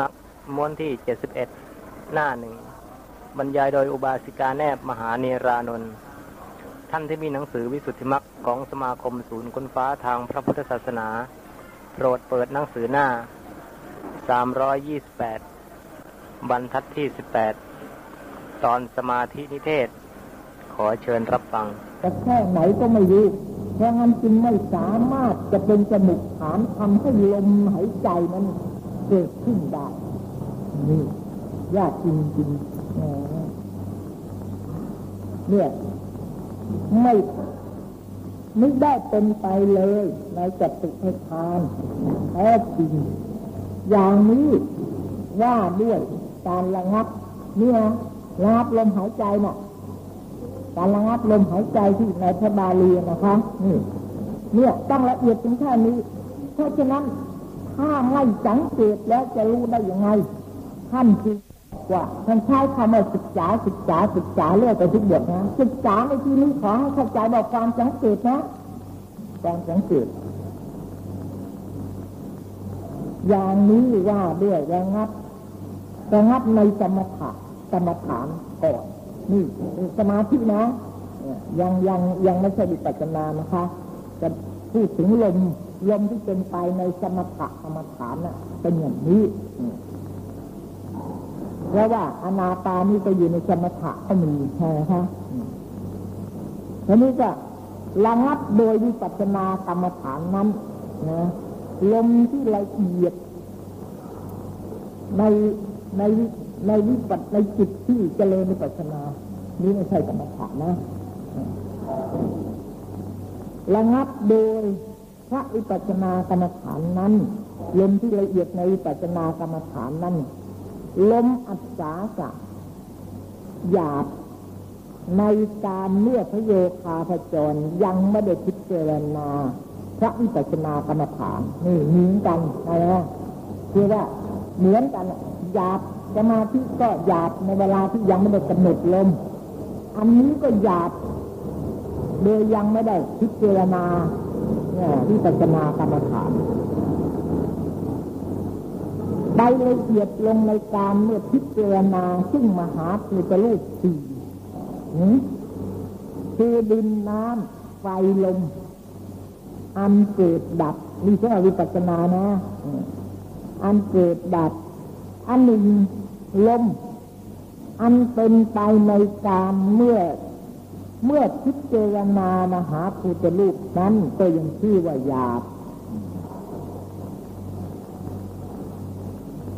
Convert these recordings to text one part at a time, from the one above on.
มักม้วนที่เจ็ดสิบเอ็ดหน้าหนึ่งบรรยายโดยอุบาสิกาแนบมหาเนรานนท์ท่านที่มีหนังสือวิสุทธิมักของสมาคมศูนย์ค้นฟ้าทางพระพุทธศาสนา โปรดเปิดหนังสือหน้าสามร้อยยี่สิบแปดบรรทัดที่สิบแปดตอนสมาธินิเทศ ขอเชิญรับฟัง แต่แค่ไหนก็ไม่รู้ เพราะงั้นจึงไม่สามารถจะเป็นสมุกฐานทำให้ลมหายใจนั้น เกิดขึ้นได้นี่ยากจริงๆแหมเนี่ยไม่ไม่ได้เป็นไปเลยในจัตุให้ทานแท้จริง อย่างนี้ว่าด้วยการระงับเนี่ยระงับลมหายใจน่ะ การระงับลมหายใจที่ในพระบาลีนะคะนี่เนี่ยต้องละเอียดถึงแค่นี้ เพราะฉะนั้น ถ้าไม่สังเกตแล้วจะรู้ได้ยังไง ท่านคือว่าท่านใช้คำว่าศึกษาศึกษาศึกษาเรื่อยไปทุกบทนะศึกษาในที่นี้ขอให้เข้าใจบอกความสังเกตนะความสังเกต อย่างนี้ว่าด้วยระงับระงับในสมถะสมถานก่อนนี่สมาธินะยังยังยังไม่ใช่วิปัสสนานะคะ จะพูดถึงลม ลมที่เป็นไปในสมถะสมถานน่ะ เป็นอย่างนี้เพราะว่าอนาปานี่ก็อยู่ในสมถะก็มีใช่ไหมคะทีนี้ก็ระงับโดยวิปัสสนากรรมฐานนั้นนะลมที่ละเอียด ในในในวิปัสในจิตที่เจริญวิปัสสนา นี้ไม่ใช่กรรมฐานนะระงับโดย พระวิปัสสนากรรมฐานนั้นลมที่ละเอียดในวิปัสสนากรรมฐานนั้นลมอัศสาสะหยาบในการเมื่อพระโยคาพจรยังไม่ได้พิจารณาพระวิปัสสนากรรมฐานนี่เหมือนกันนะคือว่าเหมือนกันหยาบสมาธิก็หยาบในเวลาที่ยังไม่ได้กำหนดลม อันนี้ก็หยาบโดยยังไม่ได้พิจารณาเนี่ย วิปัสสนากรรมฐานไปละเอียดลงในการเมื่อพิจารณาซึ่งมหาภูตรูปสี่คือดินน้ำไฟลม อันเกิดดับนี่ใช่วิปัสสนานะ อันเกิดดับ อันหนึ่งลม อันเป็นไปในการเมื่อ เมื่อพิจารณามหาภูตรูปนั้นก็ยังชื่อว่าหยาบ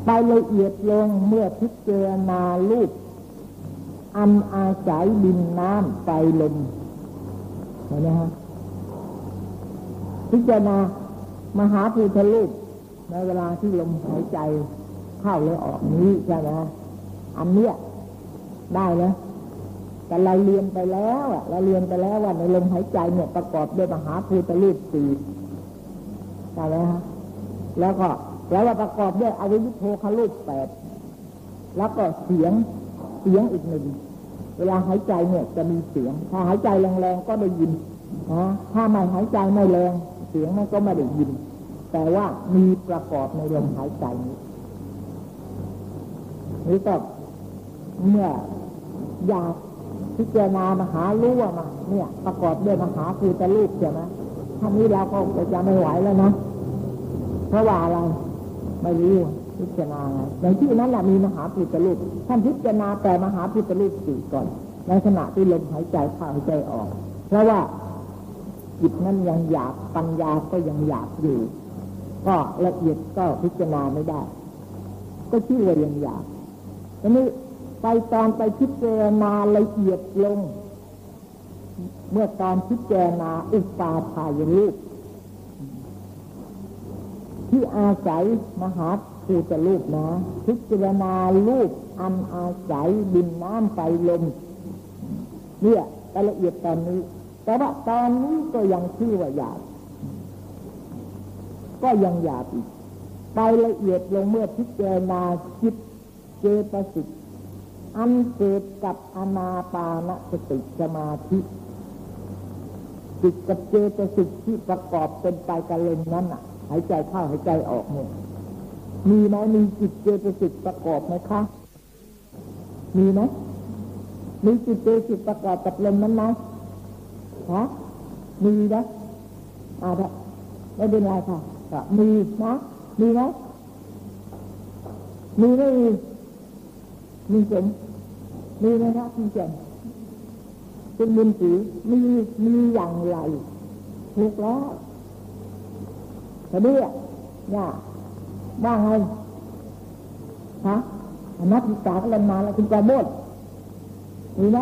ไปละเอียดลงเมื่อพิจารณารูป อันอาศัยดินน้ำไฟลมเห็นไหมฮะพิจารณามหาภูตรูปในเวลาที่ลมหายใจเข้าหรือออกนี้ใช่ไหมอันเนี้ยได้แล้ว แต่เราเรียนไปแล้วอะเราเรียนไปแล้วว่าในลมหายใจเนี่ยประกอบด้วยมหาภูตรูปสี่ใช่ไหมฮะแล้วก็แล้วว่าประกอบด้วยอวิยุโทคารูปแปดแล้วก็เสียงเสียงอีกหนึ่งเวลาหายใจเนี่ยจะมีเสียง ถ้าหายใจแรงๆก็ได้ยินนะถ้าไม่หายใจไม่แรงเสียงมันก็ไม่ได้ยิน แต่ว่ามีประกอบในลมหายใจนี้นี่ก็เมื่ออยาก พิจารณามหาลู่มาเนี่ย ประกอบด้วยมหาภูตรูปใช่ไหมท่านี้เราก็จะไม่ไหวแล้วนะเพราะว่าอะไรไม่รู้พิจารณาไงอย่างที่นั้นแหละมีมหาภูตรูปท่านพิจารณาแต่มหาภูตรูปสี่ก่อน ในขณะที่ลมหายใจเข้าหายใจออก เพราะว่าจิตนั้นยังหยาบปัญญาก็ยังหยาบอยู่ ก็ละเอียดก็พิจารณาไม่ได้ ก็ชื่อว่ายังหยาบทีนี้ ไปตอนไปพิจารณาละเอียดลง เมื่อตอนพิจารณาอุปาทายรูป ที่อาศัยมหาภูตรูปนะ พิจารณารูปอันอาศัยดินน้ำไฟลม เนี่ยรายละเอียดตอนนี้ แต่ว่าตอนนี้ก็ยังชื่อว่าหยาบก็ยังหยาบอีกไปละเอียดลงเมื่อพิจารณาจิตเจตสิก อันเกิดกับอนาปานสติสมาธิจิตกับเจตสิกที่ประกอบเป็นไปกับลมนั้นอะ หายใจเข้าหายใจออกหมดมีไหมมีจิตเจตสิกประกอบไหมคะ มีไหมมีจิตเจตสิกประกอบกับลมนั้นไหมฮะมีนะอ่าไม่เป็นไรค่ะมีนะมีไหมมีไม่มี มีเจ๋งมีไหมครับคุณเจ๋งคุณบุญศรีมีมีอย่างไรถูกแล้วแต่เนี่ยเนี่ยว่าไงฮะนักศึกษาก็เรียนมาแล้วคุณจะโมดมีไหม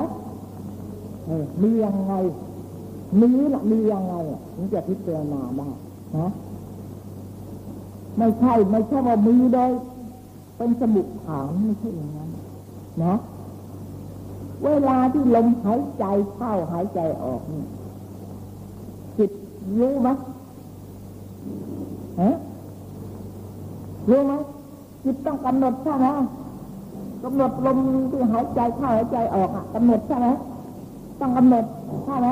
เออมียังไงมีละมียังไงถึงจะพิจารณาได้นะไม่ใช่ไม่ใช่ว่ามีโดยเป็นสมุดฐานไม่ใช่อย่างนั้น นะ เวลาที่ลมหายใจเข้าหายใจออกนี่จิตรู้ไหมฮะรู้ไหมจิตต้องกำหนดใช่ไหมกำหนดลมที่หายใจเข้าหายใจออกอะกำหนดใช่ไหมต้องกำหนดใช่ไหม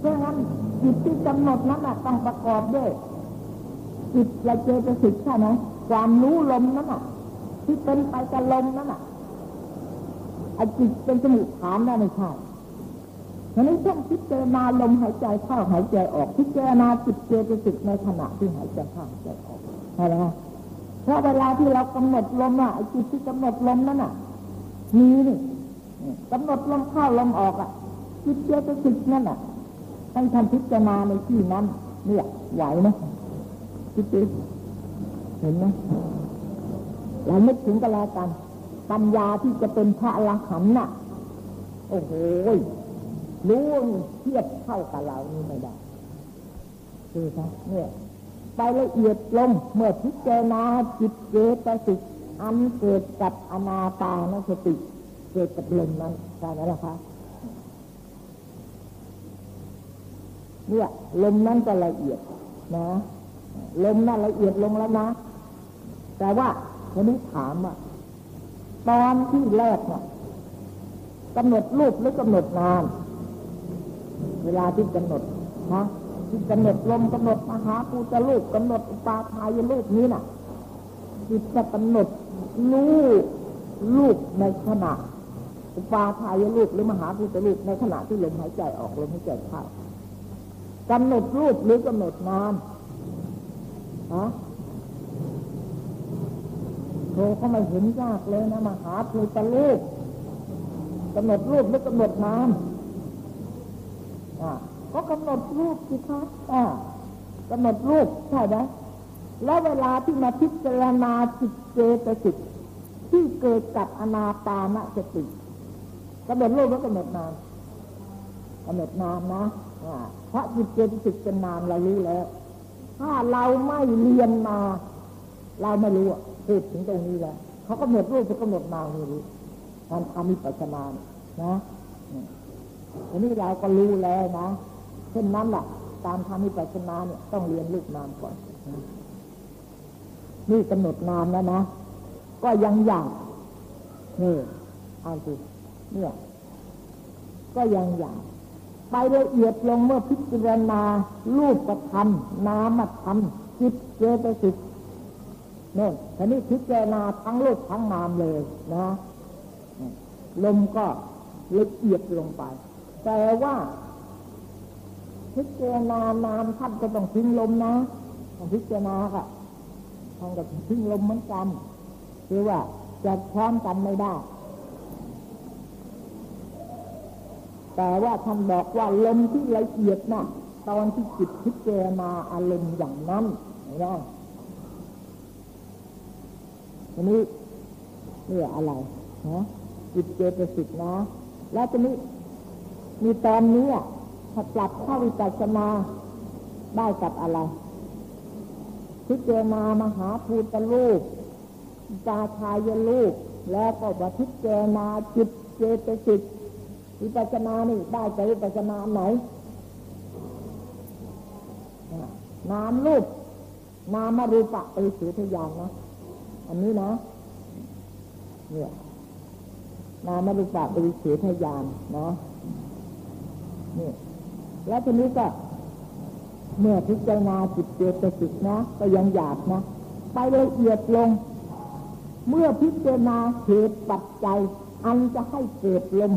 เพราะงั้นจิตที่กำหนดนั้นอะต้องประกอบด้วยจิตละเจตสิกใช่ไหมความรู้ลมนั้นอะ ที่เป็นไปกับลมนั้นอะ ไอ้จิตเป็นสมุทฐานนั่นไม่ใช่ทีนี้นต้องพิจารณาลมหายใจเข้าหายใจออก พิจารณาจิตเจตสิกในขณะที่หายใจเข้าหายใจออกใช่ไหมเพราะเวลาที่เรากำหนดลมอะไอ้จิตที่กำหนดลมนั้นอะมีนี่กำหนดลมเข้าลมออกอะจิตเจตสิกนั่นอะให้ท่านพิจารณาในที่นั้นเนี่ยไหวไหมคิดดูเห็นไหมเรานึกถึงกันแล้วกัน ปัญญาที่จะเป็นพระอรหันต์น่ะ โอ้โหรู้เทียบเท่ากับเรานี่ไม่ได้คือครับเนี่ยไปละเอียดลงเมื่อพิจารณาจิตเจตสิกอันเกิดกับอนาปานสติเกิดกับลมนั้นใช่ไหมล่ะคะเนี่ยลมนั้นก็ละเอียดนะลมนั้นละเอียดลงแล้วนะ แต่ว่าวันนี้ถามว่า ตอนที่แรกเนี่ยกำหนดรูปหรือกำหนดนามเวลาที่กำหนดนะที่กำหนดลมกำหนดมหาภูตรูปกำหนดอุปาทายรูปนี้น่ะจิตจะกำหนดรูปรูปในขณะ อุปาทายรูปหรือมหาภูตรูปในขณะที่ลมหายใจออกลมหายใจเข้ากำหนดรูปหรือกำหนดนามฮะ ธเขาไม่เห็นยากเลยนะมหาภูตรูปกำหนดรูปหรือกำหนดนามอ่าก็กำหนดรูปสิคะอ่ากำหนดรูปใช่ไหมแล้วเวลาที่มาพิจารณาจิตเจตสิกที่เกิดกับอนาปานสติกำหนดรูปแล้วกำหนดนามกำหนดนามนะเพราะจิตเจตสิกเป็นนามเรารู้แล้ว ถ้าเราไม่เรียนมา เราไม่รู้ พูดถึงตรงนี้แล้วเขากำหนดรูปจะกำหนดนามไม่รู้การทำมิปัสนานะอันนี้เราก็รู้แล้วนะเช่นนั้นแหละการทำมิปัสนาเนี่ยต้องเรียนรูปนามก่อนนี่กำหนดนามแล้วนะ ก็ยังอยากนี่เอาสิเนี่ย ก็ยังอยากไปละเอียดลงเมื่อพิจารณา รูปธรรมนามธรรมจิตเจตสิก เนี่ยทีนี้พิจารณาทั้งรูปทั้งนามเลยนะลมก็ละเอียดลงไป แต่ว่าพิจารณานามท่านก็ต้องทิ้งลมนะต้องพิจารณาค่ะท่านก็ทิ้งลมเหมือนกันคือว่าจะพร้อมกันไม่ได้ แต่ว่าท่านบอกว่าลมที่ละเอียดนะ่ะ ตอนที่จิตพิจารณาอารมณ์อย่างนั้นนะ ทีนี้เรื่องอะไรนะจิตเจตสิกนะ แล้วทีนี้มีตอนนี้ถ้าปรับเข้าวิปัสสนาได้กับอะไรพิจารณามหาภูตรูปจาชายรูปแล้วก็ว่าพิจารณาจิตเจตสิกวิปัสสนานี่ได้จากวิปัสสนาไหนนามรูปนามรูปะไปสือทยานนะ อันนี้นะ เนี่ยนามรูปะไปสือทยานนะนี่แล้วทีนี้ก็เมื่อพิจารณาจิตเจตสิกนะ ก็ยังหยาบนะไปไปละเอียดลง เมื่อพิจารณาเหตุปัจจัย อันจะให้เกิดลม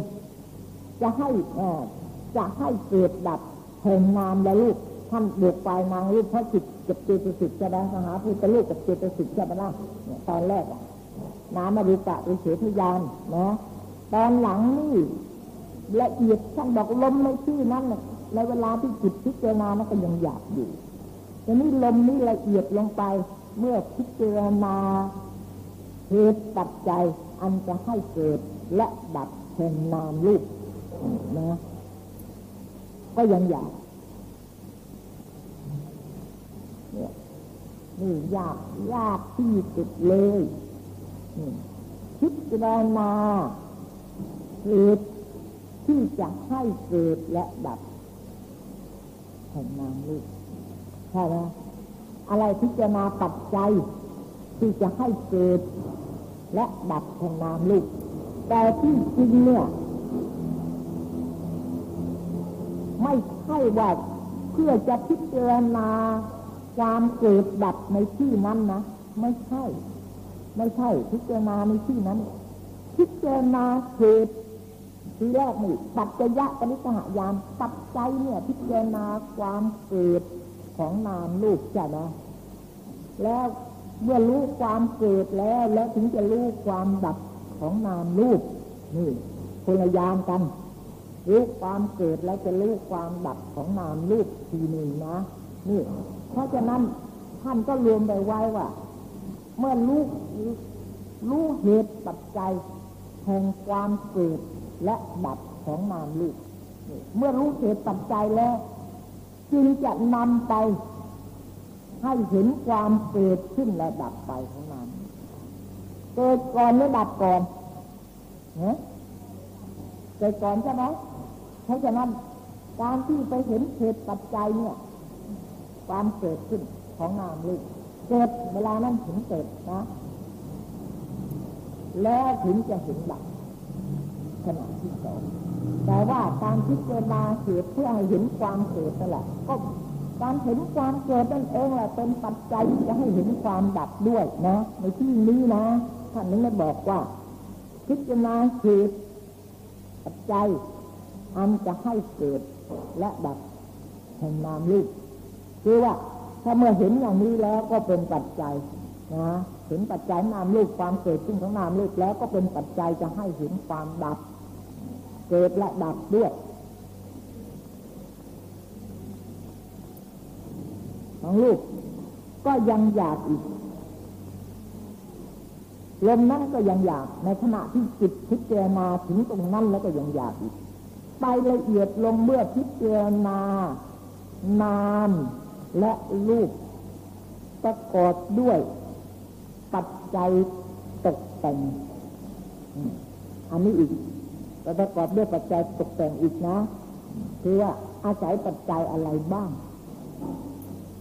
จะให้จะให้เกิดดับแห่งนามและลูก ท่านบวกปลายนางรูปพระจิตกับเจตสิกจะได้มหาพุทธลูกกับเจตสิกจะมาได้ตอนแรกน้ำมาดูกะเป็นเสพยานนะตอนหลังนี่ละเอียดท่านบอกลมในที่นั้นในเวลาที่จิตพิจารณานั้นก็ยังหยาบอยู่แต่นี้ลมนี้ละเอียดลงไปเมื่อพิจารณาเหตุปัจจัยอันจะให้เกิดและดับแห่งนามรูปนะก็ยังอยากเนี่ย นี่ยากยากที่สุดเลยพิจารณาเหตุที่จะให้เกิดและดับแห่งนามรูปใช่ไหมอะไรพิจารณาปัจจัยที่จะให้เกิดและดับแห่งนามรูปแต่ที่จริงเนี่ยไม่ใช่ว่าเพื่อจะพิจารณา ความเกิดดับในที่นั้นนะไม่ใช่ ไม่ใช่ พิจารณาในที่นั้น พิจารณาเหตุทีแรกนี่ปัจจยะปณิสหายานปัจจัยเนี่ย พิจารณาความเกิดของนามลูกจ้ะนะแล้วเมื่อรู้ความเกิดแล้ว แล้วถึงจะรู้ความดับของนามลูกนี่คนละยานกันรู้ความเกิดแล้วจะรู้ความดับของนามรูปทีหนึ่งนะ นี่เพราะฉะนั้นท่านก็รวมไปไว้ว่า เมื่อรู้รู้เหตุปัจจัยแห่งความเกิดและดับของนามรูปเมื่อรู้เหตุปัจจัยแล้ว จึงจะนำไป ให้เห็นความเกิดขึ้นและดับไปของนามเกิดก่อนหรือดับก่อนเนี่ยเกิดก่อนใช่ไหมเพราะฉะนั้นการที่ไปเห็นเหตุปัจจัยเนี่ย ความเกิดขึ้นของนามรูปเกิดเวลานั้นถึงเกิดนะ แล้วถึงจะเห็นหลักขณะที่สองแต่ว่าการพิจารณาเหตุเพื่อให้เห็นความเกิดนั่นแหละก็การเห็นความเกิดนั่นเองแหละเป็นปัจจัยจะให้เห็นความดับด้วยนะ ในที่นี้นะท่านนี้บอกว่า พิจารณาเหตุปัจจัยอันจะให้เกิดและดับแห่งนามรูป คือว่าถ้าเมื่อเห็นอย่างนี้แล้วก็เป็นปัจจัยนะเห็นปัจจัยนามรูปความเกิดขึ้นของนามรูปแล้วก็เป็นปัจจัยจะให้เห็นความดับ เกิดและดับด้วยของลูกก็ยังอยากอีกลมนั้นก็ยังอยากในขณะที่จิตพิจารณาถึงตรงนั้นแล้วก็ยังอยากอีกไปละเอียดลงเมื่อพิจารณานาม และรูปประกอบด้วยปัจจัยตกแต่ง อันนี้อีกประกอบด้วยปัจจัยตกแต่งอีกนะคือว่าอาศัยปัจจัยอะไรบ้าง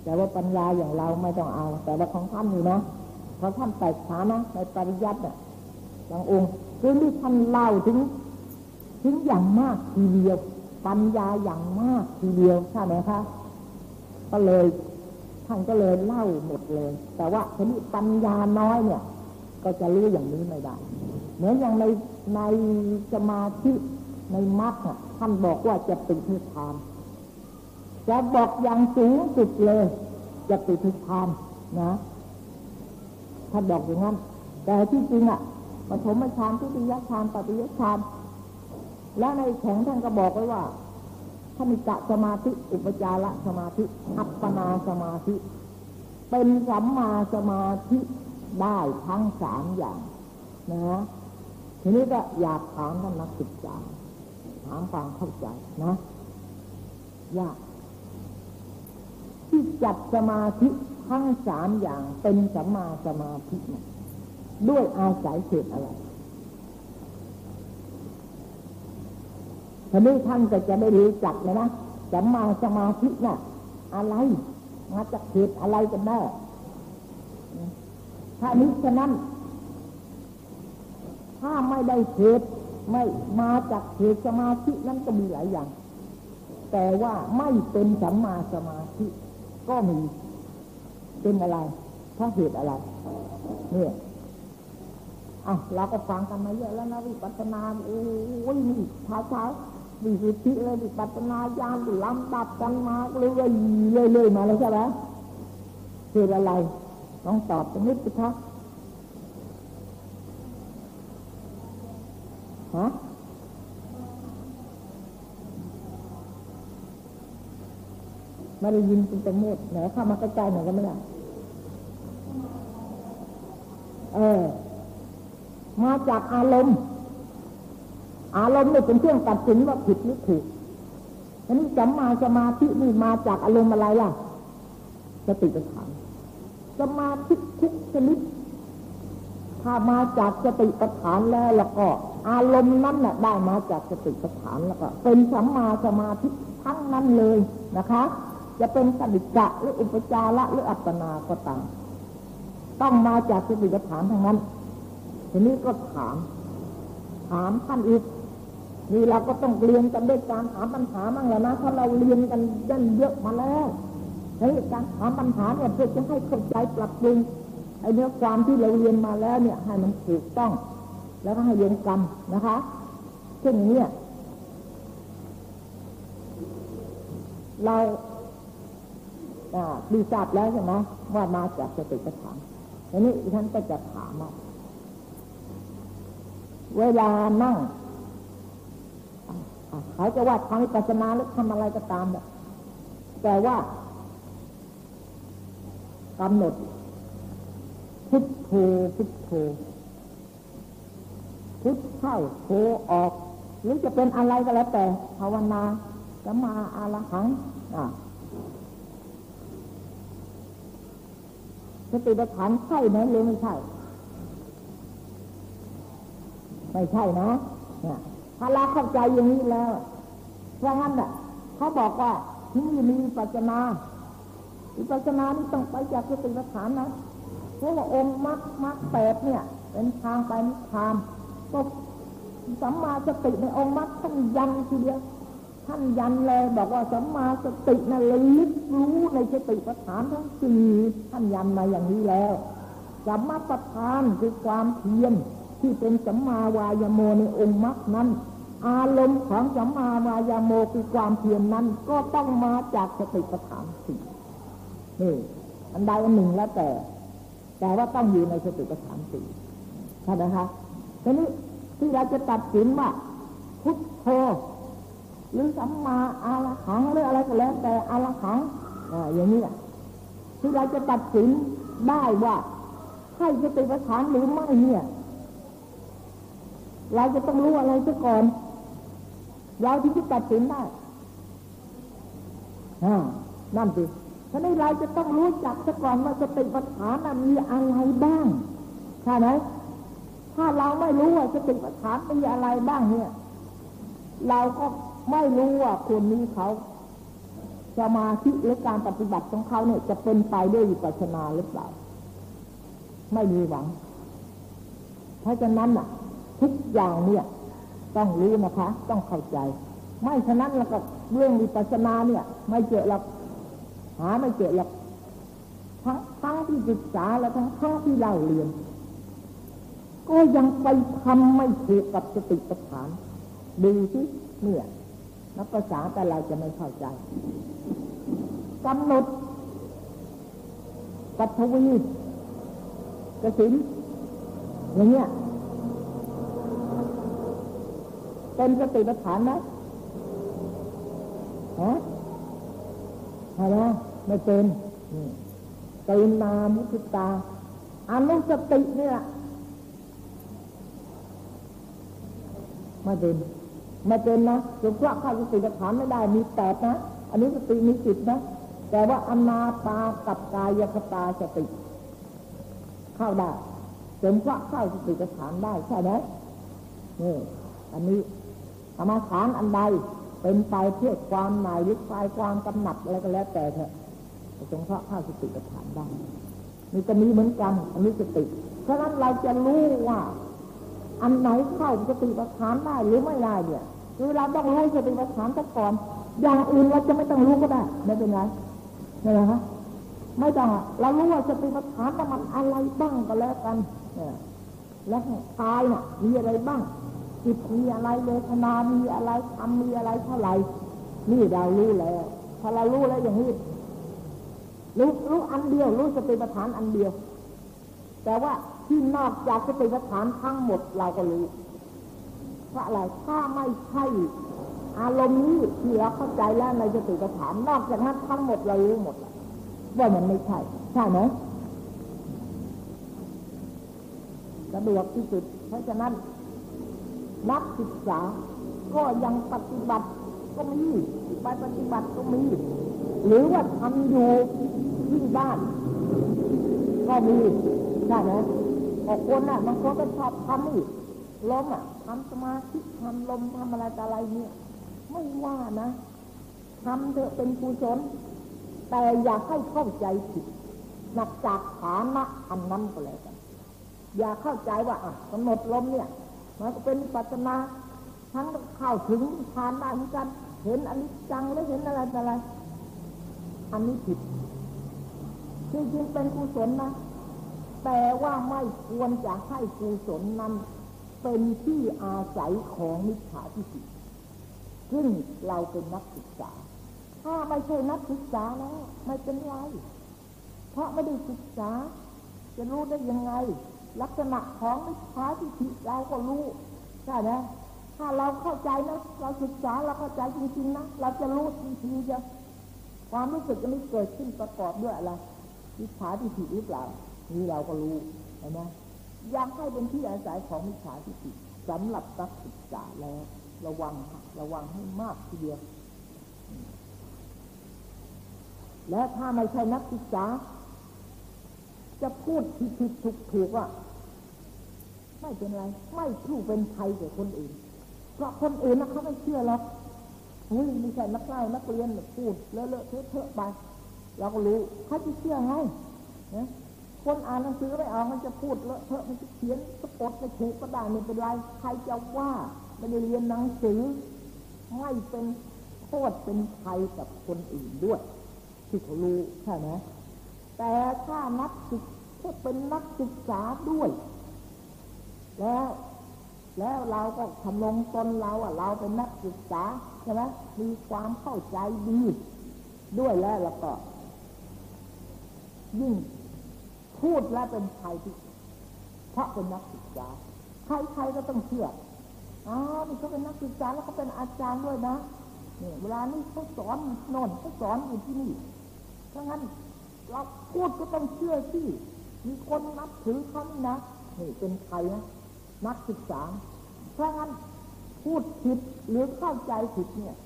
แต่ว่าปัญญาอย่างเราไม่ต้องเอา แต่ว่าของท่านนี่นะเพราะท่านแตกฐานะในปริยัติอะบางองค์คือที่ท่านเล่าถึง ถึงอย่างมากทีเดียว ปัญญาอย่างมากทีเดียวใช่ไหมคะ ก็เลยท่านก็เลยเล่าหมดเลย แต่ว่าทีนี้ปัญญาน้อยเนี่ย ก็จะรู้อย่างนี้ไม่ได้ เหมือนอย่างในในสมาธิในมรรคท่านบอกว่าจะติดทิทานจะบอกอย่างสูงสุดเลย จะติดทิทานนะท่านบอกอย่างนั้น แต่ที่จริงอะปฐมฌานทุติยฌานปฏิยฌานและในแข็งท่านก็บอกไว้ว่า ธนิกะสมาธิ อุปจารสมาธิ อัปปนาสมาธิ เป็นสัมมาสมาธิได้ทั้งสามอย่างนะทีนี้ก็อยากถามท่านนักศึกษาถามฟังเข้าใจนะยากที่จัดสมาธิทั้งสามอย่างเป็นสัมมาสมาธิด้วยอาศัยเหตุอะไร ทีนี้ท่านก็จะได้รู้จักเลยนะสัมาสมาธิน่ะ อะไร มาจากเหตุอะไรกันแน่ถ้านี้ฉะนั้น ถ้าไม่ได้เหตุไม่มาจากเหตุสมาธินั้นก็มีหลายอย่าง แต่ว่าไม่เป็นสัมมาสมาธิ ก็มีเป็นอะไรเเพราเหตุอะไรเนี่ยอะเราก็ฟังกันมาเยอะแล้วนะวิปัสสนาโอ้ยนี่ช้าช้า วิสุทธิเลยวิปัสสนาญาณลำดับกันมาเรื่อยเรื่อยๆมาเลยใช่ไหมเหตุอะไรลองตอบตรงนี้สิคะฮะไม่ได้ยินเป็นตัวเมดไหนเข้ามาใกล้ๆหน่อยก็ไม่ได้เออ มาจากอารมณ์ อารมณ์นี่เป็นเครื่องตัดสินว่าผิดหรือถูกอันนี้สัมมาสมาธินี่มาจากอารมณ์อะไรล่ะสติปัฏฐานสมาธิทุกชนิดถ้ามาจากสติปัฏฐานแล้วแล้วก็ อารมณ์นั้นน่ะได้มาจากสติปัฏฐานแล้วก็ เป็นสัมมาสมาธิทั้งนั้นเลยนะคะ จะเป็นสติกะหรืออุปจาระหรืออัปปนาก็ตามต้องมาจากสติปัฏฐานทั้งนั้นทีนี้ก็ถาม ถามท่านอีก นี่เราก็ต้องเรียนกันด้วยการถามปัญหาบ้างแล้วนะเพราะเราเรียนกันยันเยอะมาแล้วในการถามปัญหาเนี่ยเพื่อจะให้เข้าใจปรับปรุงไอ้เนื้อความที่เราเรียนมาแล้วเนี่ย ให้มันถูกต้อง แล้วก็ให้เรียนกันนะคะเช่นนี้เราดีทราบแล้วใช่ไหมว่ามาจากสติปัฏฐานทีนี้ท่านก็จะถามว่าเวลานั่ง เขาจะว่าทำปัสนาหรือทำอะไรก็ตามแต่ว่ากำหนดพุทโธพุทโธพุทเข้าโธออก หรือจะเป็นอะไรก็แล้วแต่ภาวนาจะมาอาละหังสติปัฏฐานใช่ไหมหรือไม่ใช่ ไม่ใช่นะเนี่ย ถ้าเราเข้าใจอย่างนี้แล้ว เพราะงั้นน่ะเขาบอกว่าที่นี่มีปัจนาวิปัสนานี่ต้องไปจากสติปัฏฐานนะเพราะว่าองค์มรรคมรรคแปดเนี่ย เป็นทางไปนิพพานก็สัมมาสติในองค์มรรคท่านยันทีเดียวท่านยันเลยบอกว่าสัมมาสตินั่นระลึกรู้ในสติปัฏฐานทั้งสี่ท่านยันมาอย่างนี้แล้วสัมมาปัฏฐานคือความเพียรที่เป็นสัมมาวายโมในองค์มรรคนั้น อารมณ์ของสัมมาวายโมคือความเพียรนนั้น ก็ต้องมาจากสติปัฏฐานสี่นี่อันใดอันหนึ่งแล้วแต่ แต่ว่าต้องอยู่ในสติปัฏฐานสี่ใช่ไหมคะทีนี้ที่เราจะตัดสินว่าพุทโธหรือสัมมาอาลหังหรืออะไรก็แล้ว แต่อาลหังออย่างนี้ที่เราจะตัดสินได้ว่าใช่สติปัฏฐานหรือไม่เนี่ย เราจะต้องรู้อะไรซะก่อน เราที่จะตัดสินได้นั่นสิฉะนั้นเราจะต้องรู้จักซะก่อนว่าสติปัฏฐานมีอะไรบ้างใช่ไหมถ้าเราไม่รู้ว่าสติปัฏฐามีอะไรบ้างเนี่ย เราก็ไม่รู้ว่าคนนี้เขาสมาธิหรือการปฏิบัติของเขาเนี่ยจะเป็นไปด้วยวิปัสสนาหรือเปล่า ไม่มีหวัง เพราะฉะนั้นอะ ทุกอย่างเนี่ย ต้องรู้นะคะ ต้องเข้าใจ ไม่ฉะนั้นแล้วก็เรื่องวิปัสสนาเนี่ย ไม่เจอหรอกหาไม่เจอหรอกทั้งทั้งที่ศึกษาและทั้งทั้งที่เล่าเรียน ก็ยังไปทำไม่ถูกกับสติปัฏฐานดูสิเนี่ยนักภาษาแต่เราจะไม่เข้าใจกำหนดปัทวีกสินอย่างเงี้ย เป็นสติปัฏฐานไหมฮะอะไรไม่เป็นเป็นนามุทิตาอนุสติเนี่ยไม่เป็นไม่เป็นนะหลวงพ่อเข้าสติปัฏฐานไม่ได้มีแปดนะอันนี้สติมีสิบนะ แต่ว่าอนาตากับกายคตาสติ เข้าได้หลวงพ่อเข้าสติปัฏฐานได้ใช่ไหมนี่อันนี้ รรมฐานอันใดเป็นไปเพื่อความหมายหรือคลายความกำหนัดอะไรก็แล้วแต่เถอะหลวงพ่อเข้าสติปัฏฐานได้นี่ก็มีเหมือนกันอันนี้สติเพราะนั้นเราจะรู้ว่า อันไหนเข้าสติปัฏฐานได้หรือไม่ได้เนี่ยคือเราต้องรู้สติปัฏฐานซะก่อน อย่างอื่นเราจะไม่ต้องรู้ก็ได้ไม่เป็นไรนี่แหละคะไม่ต้องเรารู้ว่าสติปัฏฐานมันอะไรบ้างก็แล้วกันแล้วกายน่ะมีอะไรบ้าง จิตมีอะไรเวทนา มีอะไรทำมีอะไรเท่าไหร่นี่เรารู้แล้วพอเรารู้แล้วอย่างนี้รู้รู้อันเดียวรู้สติปัฏฐานอันเดียว แต่ว่าที่นอกจากสติปัฏฐานทั้งหมดเราก็รู้เพราะอะไรถ้าไม่ใช่อารมณ์นี้ที่เราเข้าใจแล้วในสติปัฏฐานนอกจากนั้นทั้งหมดเรารู้หมดว่ามันไม่ใช่ ใช่ไหมสะดวกที่สุดเพราะฉะนั้น นักศึกษา ก็ยังปฏิบัติก็มีไปปฏิบัติก็มี หรือว่าทำอยู่ที่บ้าน ก็มีใช่ไหมบางคนน่ะบางคนก็ชอบทำอีกลมอะทำสมาธิทำลมทำอะไรออะไรเนี่ย ไม่ว่านะทำเถอะเป็นกุศลแต่อย่าให้เข้าใจผิดหนักจากฐานะอันนั้นก็แล้วกันอย่าเข้าใจว่าอะกำหนดลมเนี่ย มันก็เป็นปัจนา ทั้งเข้าถึงทานได้เหมือนกัน เห็นอันิจจังแล้วเห็นอะไรอะไร อันนี้ผิดจริงๆเป็นกุศลนะแต่ว่าไม่ควรจะให้กุศลนั้นเป็นที่อาศัยของมิจฉาทิฏฐิซึ่งเราเป็นนักศึกษา ถ้าไม่ใช่นักศึกษาแล้วไม่เป็นไร เพราะไม่ได้ศึกษา จะรู้ได้ยังไง ลักษณะของมิจฉาทิฏฐิเราก็รู้ใช่ไหมถ้าเราเข้าใจนะเราศึกษาเราเข้าใจจริงๆนะเราจะรู้ทันทีจะความรู้สึกจะไม่เกิดขึ้นประกอบด้วยอะไรมิจฉาทิฏฐิหรือเปล่านี่เราก็รู้เห็นไหมยังให้เป็นที่อาศัยของมิจฉาทิฏฐิสำหรับนักศึกษาแล้ว ระวังระวังให้มากทีเดียวและถ้าไม่ใช่นักศึกษา จะพูดผิดผิดถูกถูกว่า ไม่เป็นไร ไม่ถูกเป็นภัยแก่คนอื่น เพราะคนอื่นนะเขาไม่เชื่อหรอกเฮ้ยม่ใช่นักเล่านักเรียนพูดเลอะเลอะเทอะเทอะไปเราก็รู้เขาจะเชื่อไงนะคนอ่านหนังสือไม่ออกมันจะพูดเลอะเทอะมันจะเขียนสะกดไปเขกก็ได้ไม่เป็นไรใครจะว่าไม่ได้เรียนหนังสือไม่เป็นโทษเป็นภัยกับคนอื่นด้วยที่เขารู้ใช่ไหม แต่ถ้านักศึกถ้าเป็นนักศึกษาด้วย แล้วแล้วเราก็ทำลงตนเราอะ เราเป็นนักศึกษาใช่ไหมมีความเข้าใจดี ด้วยแล้วแล้วก็ ยิ่งพูดแล้วเป็นภัยที่เพราะเป็นนักศึกษาใครๆก็ต้องเชื่ออ๋อนี่เขาเป็นนักศึกษาแล้วเขาเป็นอาจารย์ด้วยนะเนี่ยเวลานี้เขาสอนโน่นเขาสอนอยู่ที่นี่ถ้างั้น เราพูดก็ต้องเชื่อสิมีคนนับถือเขานี่นะนี่เป็นใครนะนักศึกษาเพราะงั้นพูดผิดหรือเข้าใจผิดเนี่ย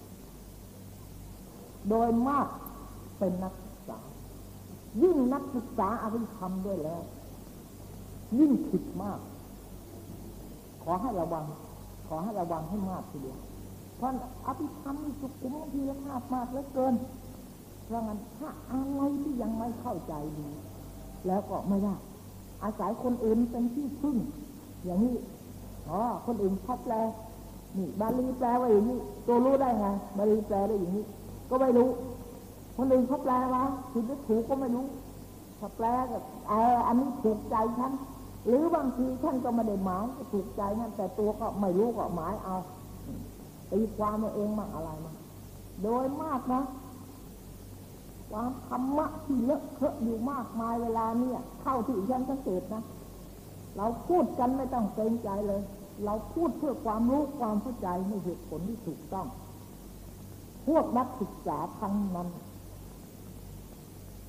โดยมากเป็นนักศึกษา ยิ่งนักศึกษาอภิธรรมด้วยแล้ว ยิ่งผิดมาก ขอให้ระวัง ขอให้ระวังให้มากทีเดียวเพราะอภิธรรมนี่สุขุมทีละภาพมากเหลือเกิน เพราะงั้นถ้าอะไรที่ยังไม่เข้าใจดี แล้วก็ไม่ได้ อาศัยคนอื่นเป็นที่พึ่ง อย่างนี้อ๋อคนอื่นเขาแปลนี่บาลีแปลว่าอย่างนี้ตัวรู้ได้ไงบาลีแปลได้อย่างนี้ ก็ไม่รู้ คนอื่นเขาแปลว่าผิดหรือถูกก็ไม่รู้ถ้าแปลก็เอออันนี้ถูกใจฉันหรือบางทีท่านก็ไม่ได้หมายก็ถูกใจนั่นแต่ตัวก็ไม่รู้ก็หมายเอาตีความมาเองมั่งอะไรมาโดยมากนะ ความธรรมะที่เลอะเทอะอยู่มากมายเวลาเนี่ยเข้าที่ฉันสังเกตนะ เราพูดกันไม่ต้องเกรงใจเลย เราพูดเพื่อความรู้ความเข้าใจในเหตุผลที่ถูกต้อง พวกนักศึกษาทั้งนั้น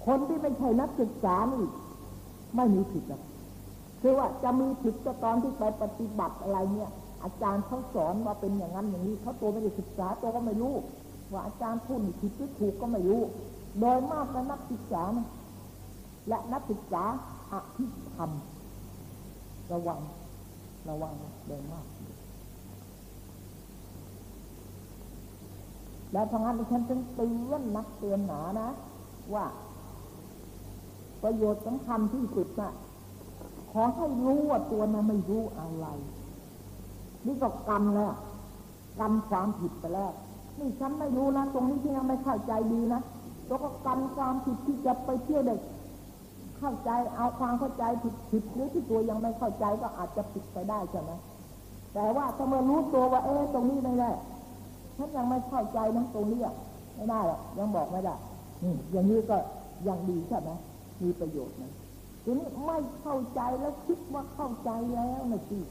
คนที่ไม่ใช่นักศึกษานี่ไม่มีผิดหรอกคือว่าจะมีผิดก็ตอนที่ไปปฏิบัติอะไรเนี่ย อาจารย์เขาสอนว่าเป็นอย่างนั้นอย่างนี้เขาตัวไม่ได้ศึกษาตัวก็ไม่รู้ว่าอาจารย์พูดผิดหรือถูกก็ไม่รู้ โดยมากนักศึกษานะและนักศึกษาอภิธรรม ระวัง ระวังโดยมาก แล้วทางนั้นฉันจึงเตือนนักเตือนหนานะ ว่า ประโยชน์สำคัญที่สุดนะขอให้รู้ว่าตัวนั้นไม่รู้อะไร นี่ก็กรรมแล้วกรรมความผิดไปแล้ว นี่ฉันไม่รู้นะ ตรงนี้ที่ยังไม่เข้าใจดีนะ แล้วก็กันความผิดที่จะไปเที่ยวเด็กเข้าใจเอาความเข้าใจผิดผิดหรือที่ตัวยังไม่เข้าใจก็อาจจะผิดไปได้ใช่ไหมแต่ว่าถ้าเมื่อรู้ตัวว่า เอ๊ะตรงนี้ไม่ได้ฉันยังไม่เข้าใจนะตรงนี้ไม่ได้หรอกยังบอกไม่ได้อย่างนี้ก็ยังดีใช่ไหมมีประโยชน์นะทีนี้ไม่เข้าใจแล้วคิดว่าเข้าใจแล้วนะที่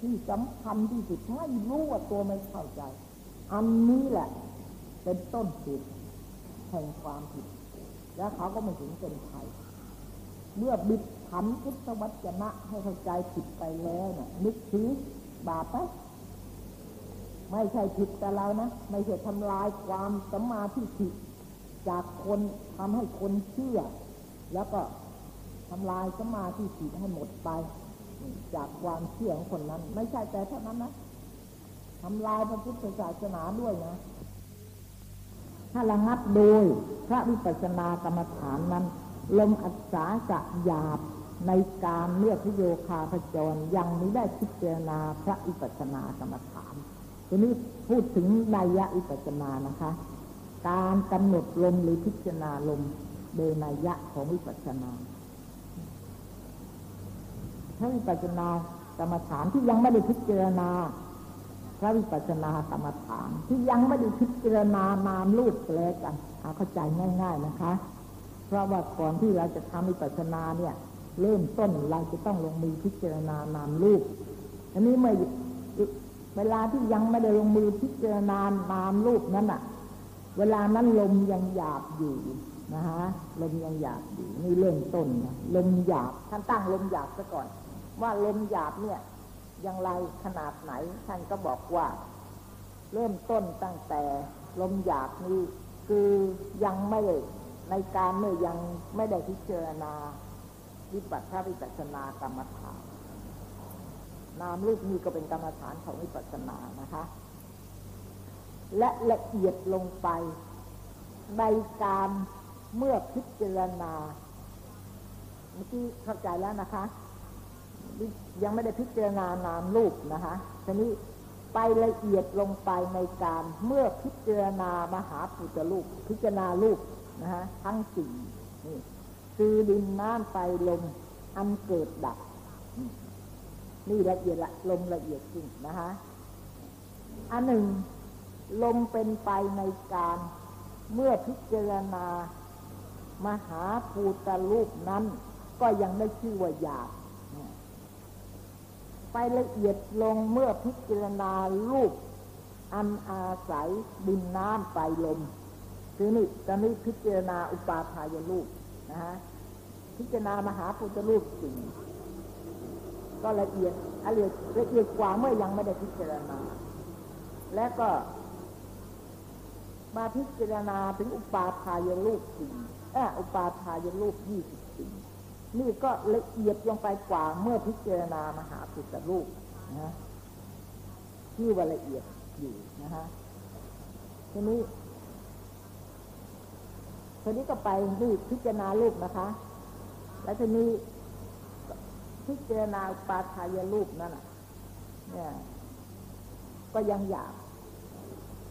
ที่สำคัญที่สุดไม่รู้ว่าตัวไม่เข้าใจ อันนี้แหละ เป็นต้นเหตุ แห่งความผิด แล้วเขาก็ไม่ถึงเป็นไทยเมื่อบิดผันพุทธวจนะให้เข้าใจผิดไปแล้วนะ่ะนึกถือบาปไหมไม่ใช่ผิดแต่เรานะ ไม่ใช่ทำลายความสัมมาทิฏฐิจากคนทำให้คนเชื่อ แล้วก็ทำลายสัมมาทิฏฐิให้หมดไป จากความเชื่อของคนนั้น ไม่ใช่แต่เท่านั้นนะทำลายพระพุทธศาสนาด้วยนะ ถ้าระงับโดยพระวิปัสสนากรรมฐานนั้น ลมอัศสาจะหยาบในการเลือกพิโยคาพจรยังไม่ได้พิจารณาพระวิปัสสนากรรมฐานทีนี้พูดถึงนัยยะวิปัสสนานะคะ การกำหนดลมหรือพิจารณาลมโดยนัยยะของวิปัสสนาพระวิปัสสนากรรมฐานที่ยังไม่ได้พิจารณา ระวิปัสสนากรรมฐาน ที่ยังไม่ได้พิจารณานามรูปแปลกันเอาเข้าใจง่าย ๆนะคะ เพราะว่าก่อนที่เราจะทำวิปัสสนาเนี่ย เริ่มต้นเราจะต้องลงมือพิจารณานามรูปอันนี้เมื่อเวลาที่ยังไม่ได้ลงมือพิจารณานามรูปนั้นอะเวลานั้นลมยังหยาบอยู่นะฮะลมยังหยาบอยู่นี่เริ่มต้นนะลมหยาบท่านตั้งลมหยาบซะก่อน ว่าลมหยาบเนี่ย อย่างไรขนาดไหน ท่านก็บอกว่า เริ่มต้นตั้งแต่ลมหยาบนี้คือยังไม่ในการเมื่อยังไม่ได้พิจารณาวิปัสสนาวิปัสสนากรรมฐานนามรูปนี้ก็เป็นกรรมฐานของวิปัสสนานะคะ และละเอียดลงไป ในการเมื่อพิจารณาเมื่อกี้เข้าใจแล้วนะคะ ยังไม่ได้พิจารณานามรูปนะคะทีนี้ไปละเอียดลงไปในการเมื่อพิจารณามหาปุจรูป พิจารณารูปนะฮะทั้งสี่นี่คือดินน้ำไฟลมอันเกิดดับ นี่ละเอียดละลมละเอียดจริงนะคะอันหนึ่งลมเป็นไปในการเมื่อพิจารณามหาภูตรูปนั้น ก็ยังได้ชื่อว่าหยาบ ไปละเอียดลงเมื่อพิจารณารูป อันอาศัยดินน้ำไฟลมคือนี่ตอนนี้พิจารณาอุปาทายรูปนะฮะพิจารณามหาพุทธรูปสี่งก็ละเอียดละเอียดละเอียดกว่าเมื่อยังไม่ได้พิจารณา และก็ มาพิจารณาถึงอุปาทายรูปสี่งอุปาทายรูปยี่สิบสี่ง นี่ก็ละเอียดลงไปกว่าเมื่อพิจารณามหาพุทธรูปนะที่ว่าละเอียดอยู่นะฮะทีนี้ทีนี้ก็ไปนี่พิจารณารูปนะคะ แล้วทีนี้พิจารณาปาทายรูปนั่นเนี่ย ก็ยังอยาก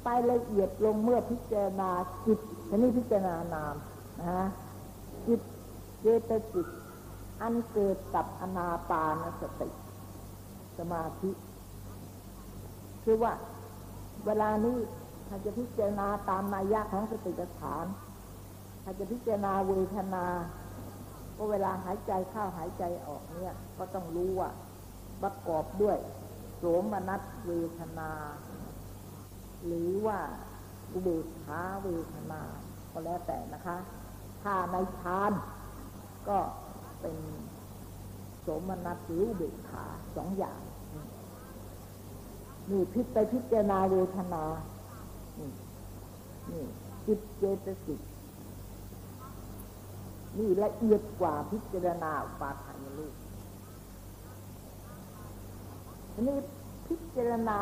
ไปละเอียดลงเมื่อพิจารณาจิตทีนี้พิจารณานามนะฮะจิตเจตจิต อันเกิดกับอนาปานสติ สมาธิ คือว่าเวลานี้ถ้าจะพิจารณาตามนายะของสติปัฏฐานถ้าจะพิจารณาเวทนาก็เวลาหายใจเข้าหายใจออกเนี่ย ก็ต้องรู้ว่าประกอบด้วยโสมนัสเวทนา หรือว่าอุเบกขาเวทนา ก็แล้วแต่นะคะ ถ้าในฌานก็ เป็นโสมนัสหรือเบกขาสองอย่าง นี่พิจไปพิจารณาเวทนานี่จิตเจตสิกนี่ละเอียดกว่าพิจารณาปาทานรูปอันนี้พิจารณา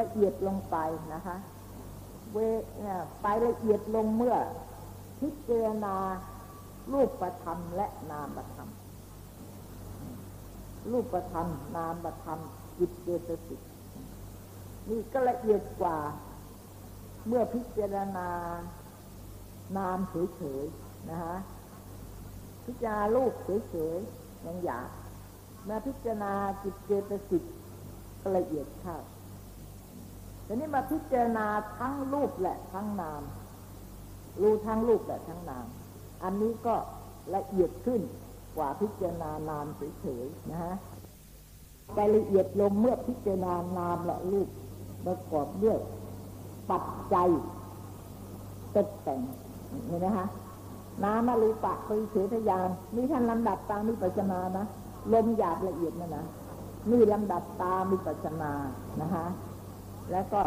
ละเอียดลงไปนะคะ เวเนี่ยไปละเอียดลงเมื่อพิจารณารูปประธรรมและนามประธรรม รูปประธรรม นามประธรรมจิตเจตสิกนี่ก็ละเอียดกว่า เมื่อพิจารณานามเฉยๆนะฮะพิจารณารูปเฉยๆยังอยากเมื่อพิจารณาจิตเจตสิกละเอียดเข้า ทีนี้มาพิจารณาทั้งรูปและทั้งนาม รู้ทั้งรูปและทั้งนาม อันนี้ก็ละเอียดขึ้นกว่าพิจารณานามเฉยๆนะฮะรายละเอียดลงเมื่อพิจารณานามและรูปประกอบด้วยปัจจัยตกแต่งเห็นไหมฮะนามารูปะปริเฉทยานนี่ท่านลำดับตามมิปัจนานะลมหยาบละเอียดนะนะนี่ลำดับตามมิปัจนานะฮะ แล้วก็